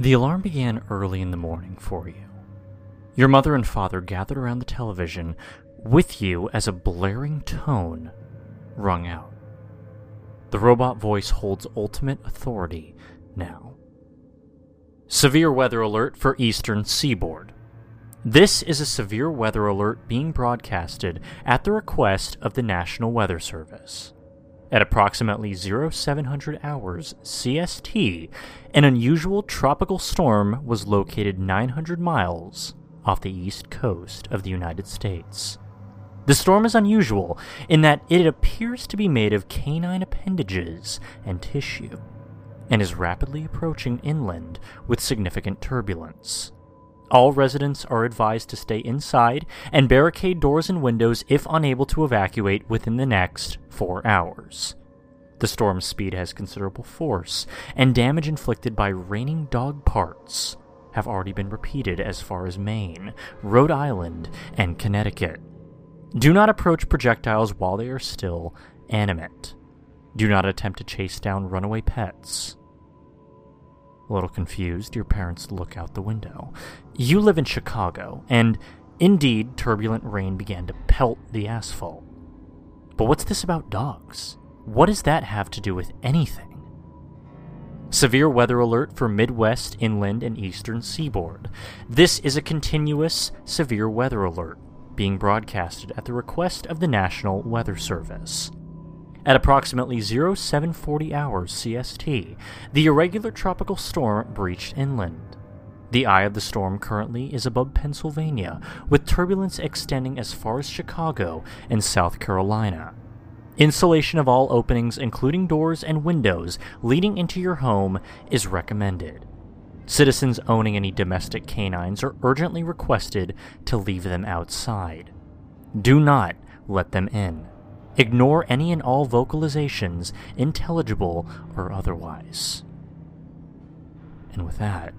The alarm began early in the morning for you. Your mother and father gathered around the television with you as a blaring tone rung out. The robot voice holds ultimate authority now. Severe weather alert for eastern seaboard. This is a severe weather alert being broadcasted at the request of the National Weather Service. At approximately 0700 hours CST, an unusual tropical storm was located 900 miles off the east coast of the United States. The storm is unusual in that it appears to be made of canine appendages and tissue, and is rapidly approaching inland with significant turbulence. All residents are advised to stay inside and barricade doors and windows if unable to evacuate within the next four hours. The storm's speed has considerable force, and damage inflicted by raining dog parts have already been repeated as far as Maine, Rhode Island, and Connecticut. Do not approach projectiles while they are still animate. Do not attempt to chase down runaway pets. A little confused, your parents look out the window. You live in Chicago, and indeed, turbulent rain began to pelt the asphalt. But what's this about dogs? What does that have to do with anything? Severe weather alert for Midwest, inland, and eastern seaboard. This is a continuous severe weather alert being broadcasted at the request of the National Weather Service. At approximately 0740 hours CST, the irregular tropical storm breached inland. The eye of the storm currently is above Pennsylvania, with turbulence extending as far as Chicago and South Carolina. Insulation of all openings, including doors and windows leading into your home, is recommended. Citizens owning any domestic canines are urgently requested to leave them outside. Do not let them in. Ignore any and all vocalizations, intelligible or otherwise. And with that,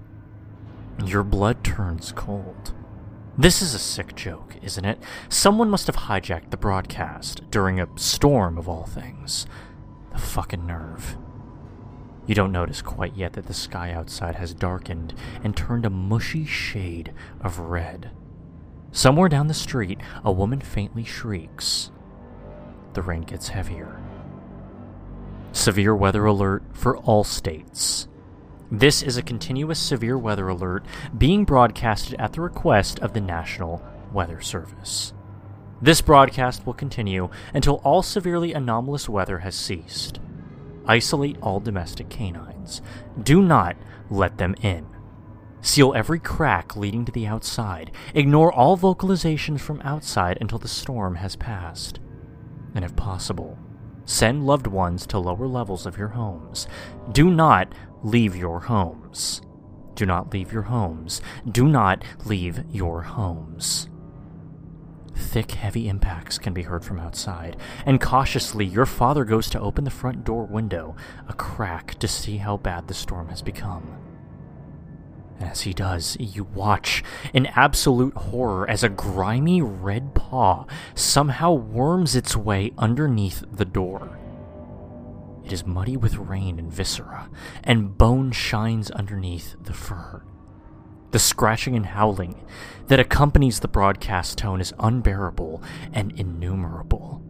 your blood turns cold. This is a sick joke, isn't it? Someone must have hijacked the broadcast during a storm of all things. The fucking nerve. You don't notice quite yet that the sky outside has darkened and turned a mushy shade of red. Somewhere down the street, a woman faintly shrieks. The rain gets heavier. Severe weather alert for all states. This is a continuous severe weather alert being broadcasted at the request of the National Weather Service. This broadcast will continue until all severely anomalous weather has ceased. Isolate all domestic canines. Do not let them in. Seal every crack leading to the outside. Ignore all vocalizations from outside until the storm has passed. And if possible, send loved ones to lower levels of your homes. Do not leave your homes. Do not leave your homes. Do not leave your homes. Thick, heavy impacts can be heard from outside, and cautiously your father goes to open the front door window, a crack, to see how bad the storm has become. As he does, you watch in absolute horror as a grimy red paw somehow worms its way underneath the door. It is muddy with rain and viscera, and bone shines underneath the fur. The scratching and howling that accompanies the broadcast tone is unbearable and innumerable.